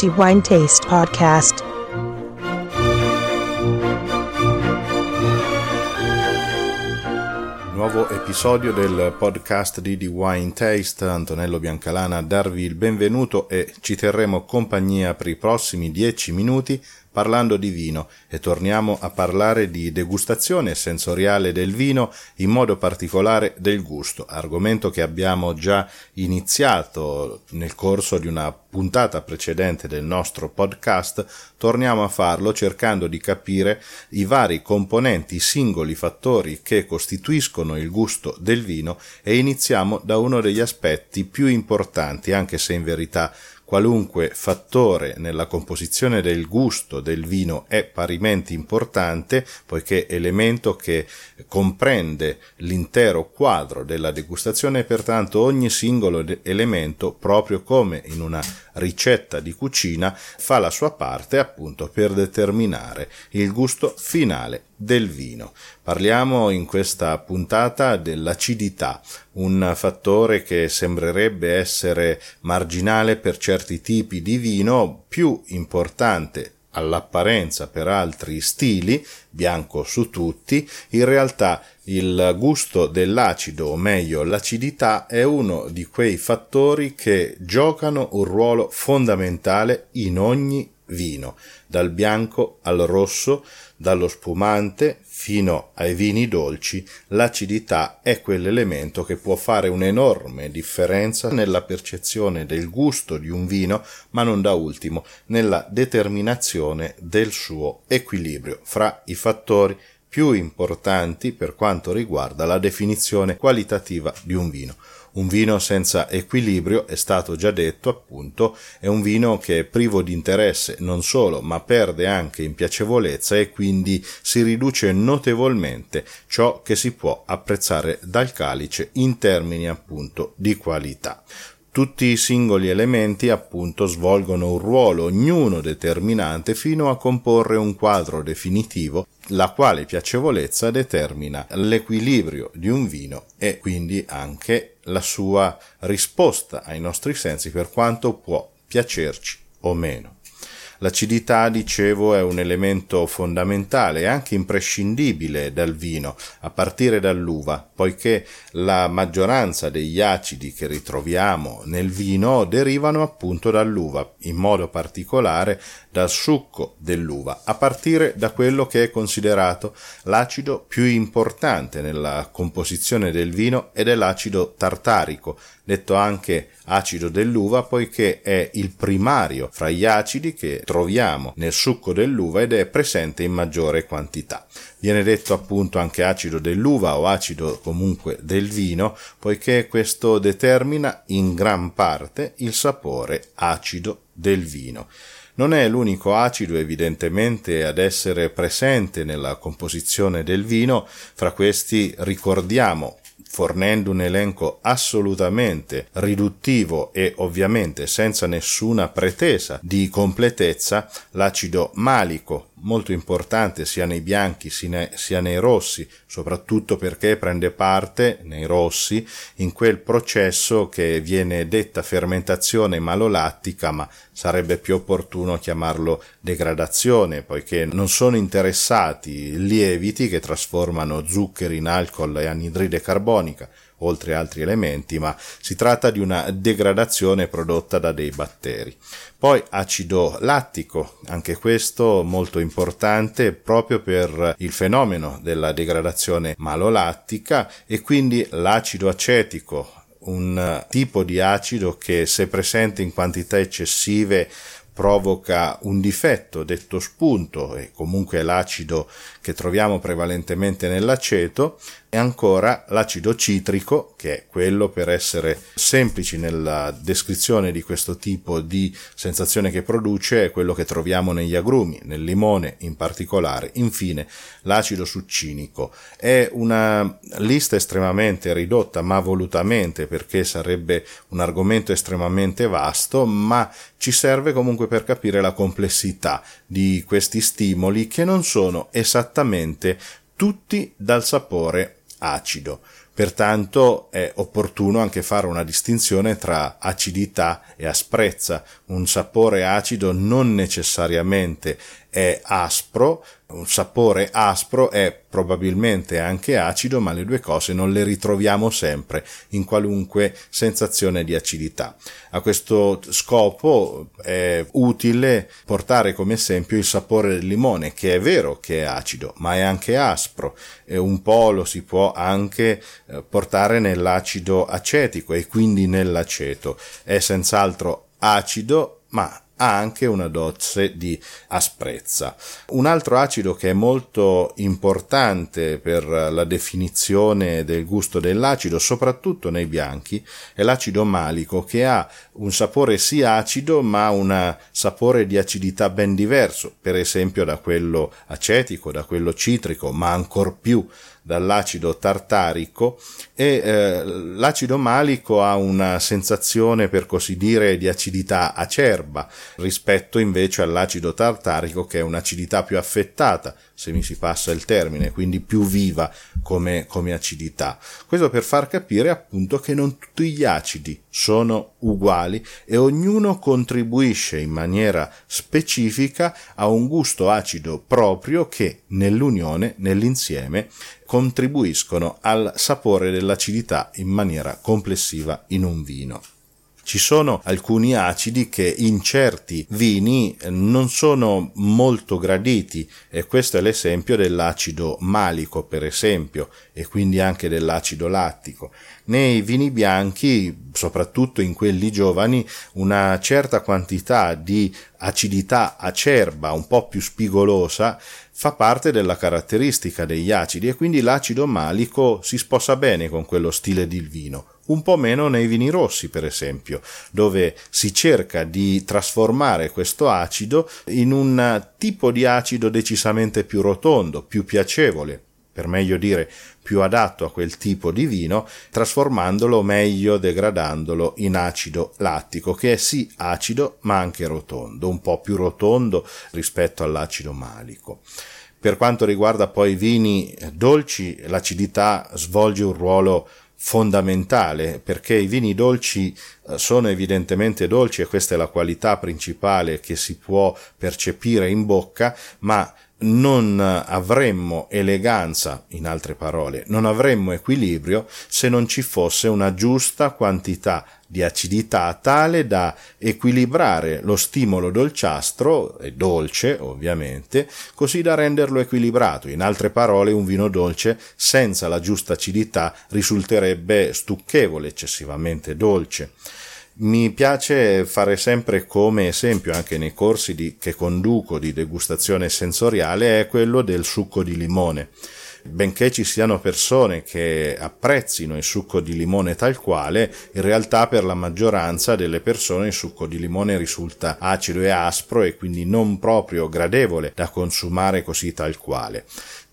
The Wine Taste Podcast. Nuovo episodio del podcast di The Wine Taste. Antonello Biancalana darvi il benvenuto e ci terremo compagnia per i prossimi dieci minuti parlando di vino. E torniamo a parlare di degustazione sensoriale del vino, in modo particolare del gusto, argomento che abbiamo già iniziato nel corso di una puntata precedente del nostro podcast, torniamo a farlo cercando di capire i vari componenti, i singoli fattori che costituiscono il gusto del vino e iniziamo da uno degli aspetti più importanti, anche se in verità qualunque fattore nella composizione del gusto del vino è parimenti importante, poiché elemento che comprende l'intero quadro della degustazione e pertanto ogni singolo elemento, proprio come in una ricetta di cucina, fa la sua parte appunto per determinare il gusto finale del vino. Parliamo in questa puntata dell'acidità, un fattore che sembrerebbe essere marginale per certi tipi di vino, più importante all'apparenza per altri stili, bianco su tutti, in realtà il gusto dell'acido, o meglio l'acidità, è uno di quei fattori che giocano un ruolo fondamentale in ogni vino, dal bianco al rosso, dallo spumante fino ai vini dolci, l'acidità è quell'elemento che può fare un'enorme differenza nella percezione del gusto di un vino, ma non da ultimo nella determinazione del suo equilibrio fra i fattori più importanti per quanto riguarda la definizione qualitativa di un vino. Un vino senza equilibrio, è stato già detto appunto, è un vino che è privo di interesse non solo, ma perde anche in piacevolezza e quindi si riduce notevolmente ciò che si può apprezzare dal calice in termini appunto di qualità. Tutti i singoli elementi appunto svolgono un ruolo, ognuno determinante, fino a comporre un quadro definitivo, la quale piacevolezza determina l'equilibrio di un vino e quindi anche la sua risposta ai nostri sensi per quanto può piacerci o meno. L'acidità, dicevo, è un elemento fondamentale e anche imprescindibile dal vino, a partire dall'uva, poiché la maggioranza degli acidi che ritroviamo nel vino derivano appunto dall'uva, in modo particolare dal succo dell'uva, a partire da quello che è considerato l'acido più importante nella composizione del vino ed è l'acido tartarico, detto anche acido dell'uva poiché è il primario fra gli acidi che troviamo nel succo dell'uva ed è presente in maggiore quantità. Viene detto appunto anche acido dell'uva o acido comunque del vino poiché questo determina in gran parte il sapore acido del vino. Non è l'unico acido evidentemente ad essere presente nella composizione del vino, fra questi ricordiamo fornendo un elenco assolutamente riduttivo e ovviamente senza nessuna pretesa di completezza, l'acido malico molto importante sia nei bianchi sia nei rossi, soprattutto perché prende parte nei rossi in quel processo che viene detta fermentazione malolattica, ma sarebbe più opportuno chiamarlo degradazione, poiché non sono interessati lieviti che trasformano zuccheri in alcol e anidride carbonica, oltre altri elementi, ma si tratta di una degradazione prodotta da dei batteri. Poi acido lattico, anche questo molto importante proprio per il fenomeno della degradazione malolattica e quindi l'acido acetico, un tipo di acido che se presente in quantità eccessive provoca un difetto detto spunto e comunque l'acido che troviamo prevalentemente nell'aceto e ancora l'acido citrico, che è quello per essere semplici nella descrizione di questo tipo di sensazione che produce, è quello che troviamo negli agrumi, nel limone in particolare. Infine, l'acido succinico. È una lista estremamente ridotta, ma volutamente perché sarebbe un argomento estremamente vasto, ma ci serve comunque per capire la complessità di questi stimoli che non sono esattamente tutti dal sapore acido. Pertanto è opportuno anche fare una distinzione tra acidità e asprezza. Un sapore acido non necessariamente è aspro, un sapore aspro è probabilmente anche acido, ma le due cose non le ritroviamo sempre in qualunque sensazione di acidità. A questo scopo è utile portare come esempio il sapore del limone, che è vero che è acido, ma è anche aspro e un po' lo si può anche eh, portare nell'acido acetico e quindi nell'aceto. È senz'altro acido, ma ha anche una dose di asprezza. Un altro acido che è molto importante per la definizione del gusto dell'acido, soprattutto nei bianchi, è l'acido malico che ha un sapore sì acido ma un sapore di acidità ben diverso, per esempio da quello acetico, da quello citrico, ma ancor più dall'acido tartarico e eh, l'acido malico ha una sensazione per così dire di acidità acerba rispetto invece all'acido tartarico che è un'acidità più affettata se mi si passa il termine, quindi più viva come, come acidità. Questo per far capire appunto che non tutti gli acidi sono uguali e ognuno contribuisce in maniera specifica a un gusto acido proprio che nell'unione, nell'insieme, contribuiscono al sapore dell'acidità in maniera complessiva in un vino. Ci sono alcuni acidi che in certi vini non sono molto graditi e questo è l'esempio dell'acido malico per esempio e quindi anche dell'acido lattico. Nei vini bianchi, soprattutto in quelli giovani, una certa quantità di acidità acerba, un po' più spigolosa, fa parte della caratteristica degli acidi e quindi l'acido malico si sposa bene con quello stile di vino un po' meno nei vini rossi, per esempio, dove si cerca di trasformare questo acido in un tipo di acido decisamente più rotondo, più piacevole, per meglio dire più adatto a quel tipo di vino, trasformandolo meglio, degradandolo in acido lattico, che è sì acido ma anche rotondo, un po' più rotondo rispetto all'acido malico. Per quanto riguarda poi i vini dolci, l'acidità svolge un ruolo fondamentale perché i vini dolci eh, sono evidentemente dolci e questa è la qualità principale che si può percepire in bocca, ma non avremmo eleganza, in altre parole, non avremmo equilibrio se non ci fosse una giusta quantità di acidità tale da equilibrare lo stimolo dolciastro, e dolce ovviamente, così da renderlo equilibrato. In altre parole, un vino dolce senza la giusta acidità risulterebbe stucchevole, eccessivamente dolce. Mi piace fare sempre come esempio anche nei corsi di, che conduco di degustazione sensoriale è quello del succo di limone. Benché ci siano persone che apprezzino il succo di limone tal quale, in realtà per la maggioranza delle persone il succo di limone risulta acido e aspro e quindi non proprio gradevole da consumare così tal quale.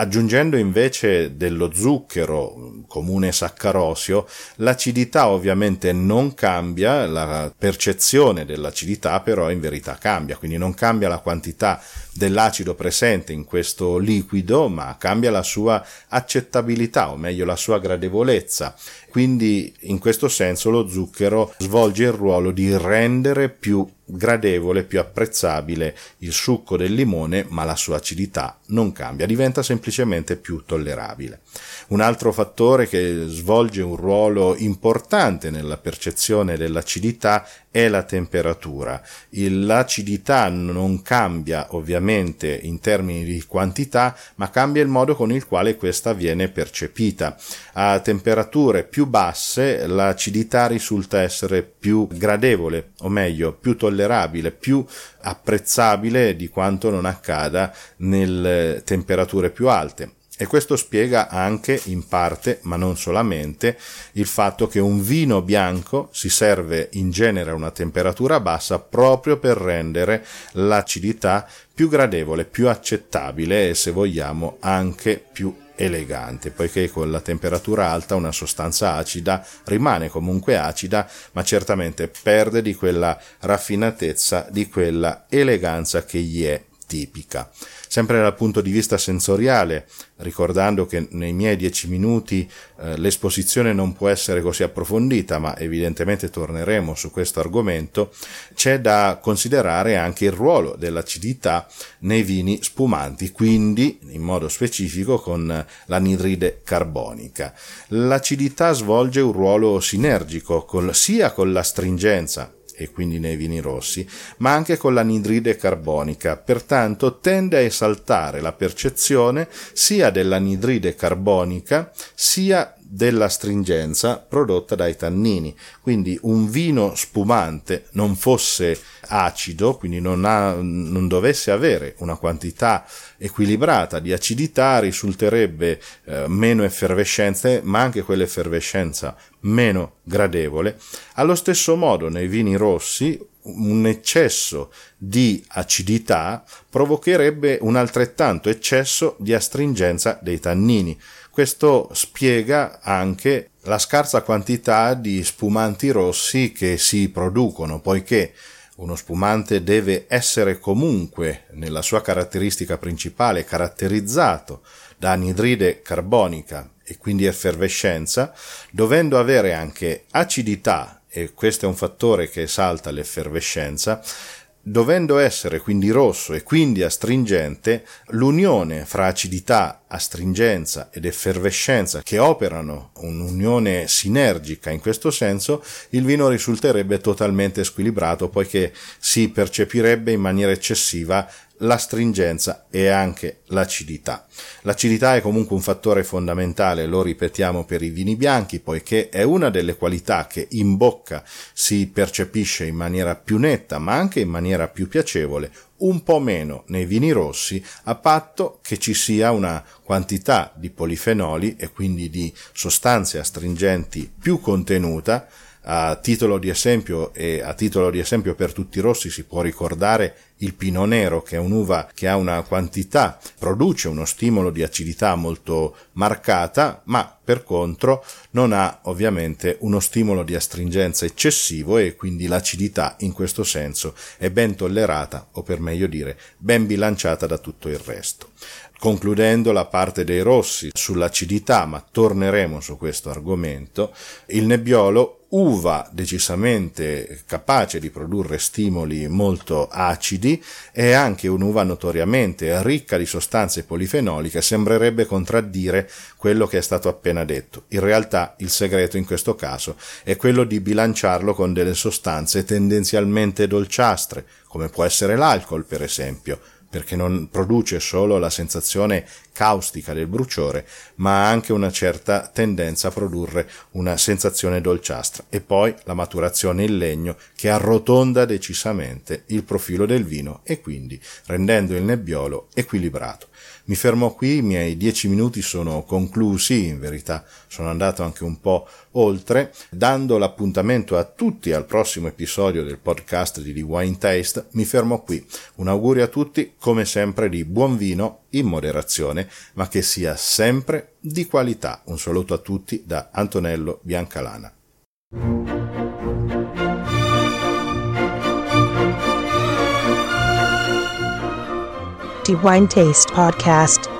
Aggiungendo invece dello zucchero comune saccarosio, l'acidità ovviamente non cambia, la percezione dell'acidità però in verità cambia, quindi non cambia la quantità dell'acido presente in questo liquido, ma cambia la sua accettabilità, o meglio la sua gradevolezza. Quindi in questo senso lo zucchero svolge il ruolo di rendere più gradevole, più apprezzabile il succo del limone, ma la sua acidità non cambia, diventa semplicemente più tollerabile. Un altro fattore che svolge un ruolo importante nella percezione dell'acidità è la temperatura. L'acidità non cambia ovviamente in termini di quantità, ma cambia il modo con il quale questa viene percepita. A temperature più basse l'acidità risulta essere più gradevole, o meglio, più tollerabile, più apprezzabile di quanto non accada nelle temperature più alte. E questo spiega anche, in parte, ma non solamente, il fatto che un vino bianco si serve in genere a una temperatura bassa proprio per rendere l'acidità più gradevole, più accettabile e, se vogliamo, anche più elegante, poiché con la temperatura alta una sostanza acida rimane comunque acida, ma certamente perde di quella raffinatezza, di quella eleganza che gli è tipica. Sempre dal punto di vista sensoriale, ricordando che nei miei dieci minuti eh, l'esposizione non può essere così approfondita, ma evidentemente torneremo su questo argomento, c'è da considerare anche il ruolo dell'acidità nei vini spumanti, quindi in modo specifico con l'anidride carbonica. L'acidità svolge un ruolo sinergico col, sia con l'astringenza e quindi nei vini rossi, ma anche con l'anidride carbonica, pertanto tende a esaltare la percezione sia dell'anidride carbonica sia della stringenza prodotta dai tannini. Quindi un vino spumante non fosse acido, quindi non, ha, non dovesse avere una quantità equilibrata di acidità, risulterebbe eh, meno effervescenza, ma anche quell'effervescenza meno gradevole. Allo stesso modo nei vini rossi un eccesso di acidità provocherebbe un altrettanto eccesso di astringenza dei tannini. Questo spiega anche la scarsa quantità di spumanti rossi che si producono, poiché uno spumante deve essere comunque, nella sua caratteristica principale, caratterizzato da anidride carbonica e quindi effervescenza, dovendo avere anche acidità, e questo è un fattore che esalta l'effervescenza, Dovendo essere quindi rosso e quindi astringente, l'unione fra acidità, astringenza ed effervescenza che operano un'unione sinergica in questo senso, il vino risulterebbe totalmente squilibrato poiché si percepirebbe in maniera eccessiva l'astringenza e anche l'acidità. L'acidità è comunque un fattore fondamentale, lo ripetiamo per i vini bianchi, poiché è una delle qualità che in bocca si percepisce in maniera più netta, ma anche in maniera più piacevole, un po' meno nei vini rossi, a patto che ci sia una quantità di polifenoli e quindi di sostanze astringenti più contenuta, a titolo di esempio e a titolo di esempio per tutti i rossi si può ricordare il pino nero che è un'uva che ha una quantità, produce uno stimolo di acidità molto marcata, ma per contro non ha ovviamente uno stimolo di astringenza eccessivo e quindi l'acidità in questo senso è ben tollerata o per meglio dire ben bilanciata da tutto il resto. Concludendo la parte dei rossi sull'acidità, ma torneremo su questo argomento, il nebbiolo uva decisamente capace di produrre stimoli molto acidi è anche un'uva notoriamente ricca di sostanze polifenoliche sembrerebbe contraddire quello che è stato appena detto. In realtà il segreto in questo caso è quello di bilanciarlo con delle sostanze tendenzialmente dolciastre, come può essere l'alcol per esempio, perché non produce solo la sensazione caustica del bruciore, ma ha anche una certa tendenza a produrre una sensazione dolciastra e poi la maturazione in legno che arrotonda decisamente il profilo del vino e quindi rendendo il nebbiolo equilibrato. Mi fermo qui, i miei dieci minuti sono conclusi, in verità sono andato anche un po' oltre, dando l'appuntamento a tutti al prossimo episodio del podcast di The Wine Taste. Mi fermo qui. Un augurio a tutti, come sempre, di buon vino in moderazione, ma che sia sempre di qualità. Un saluto a tutti da Antonello Biancalana. The Wine Taste Podcast.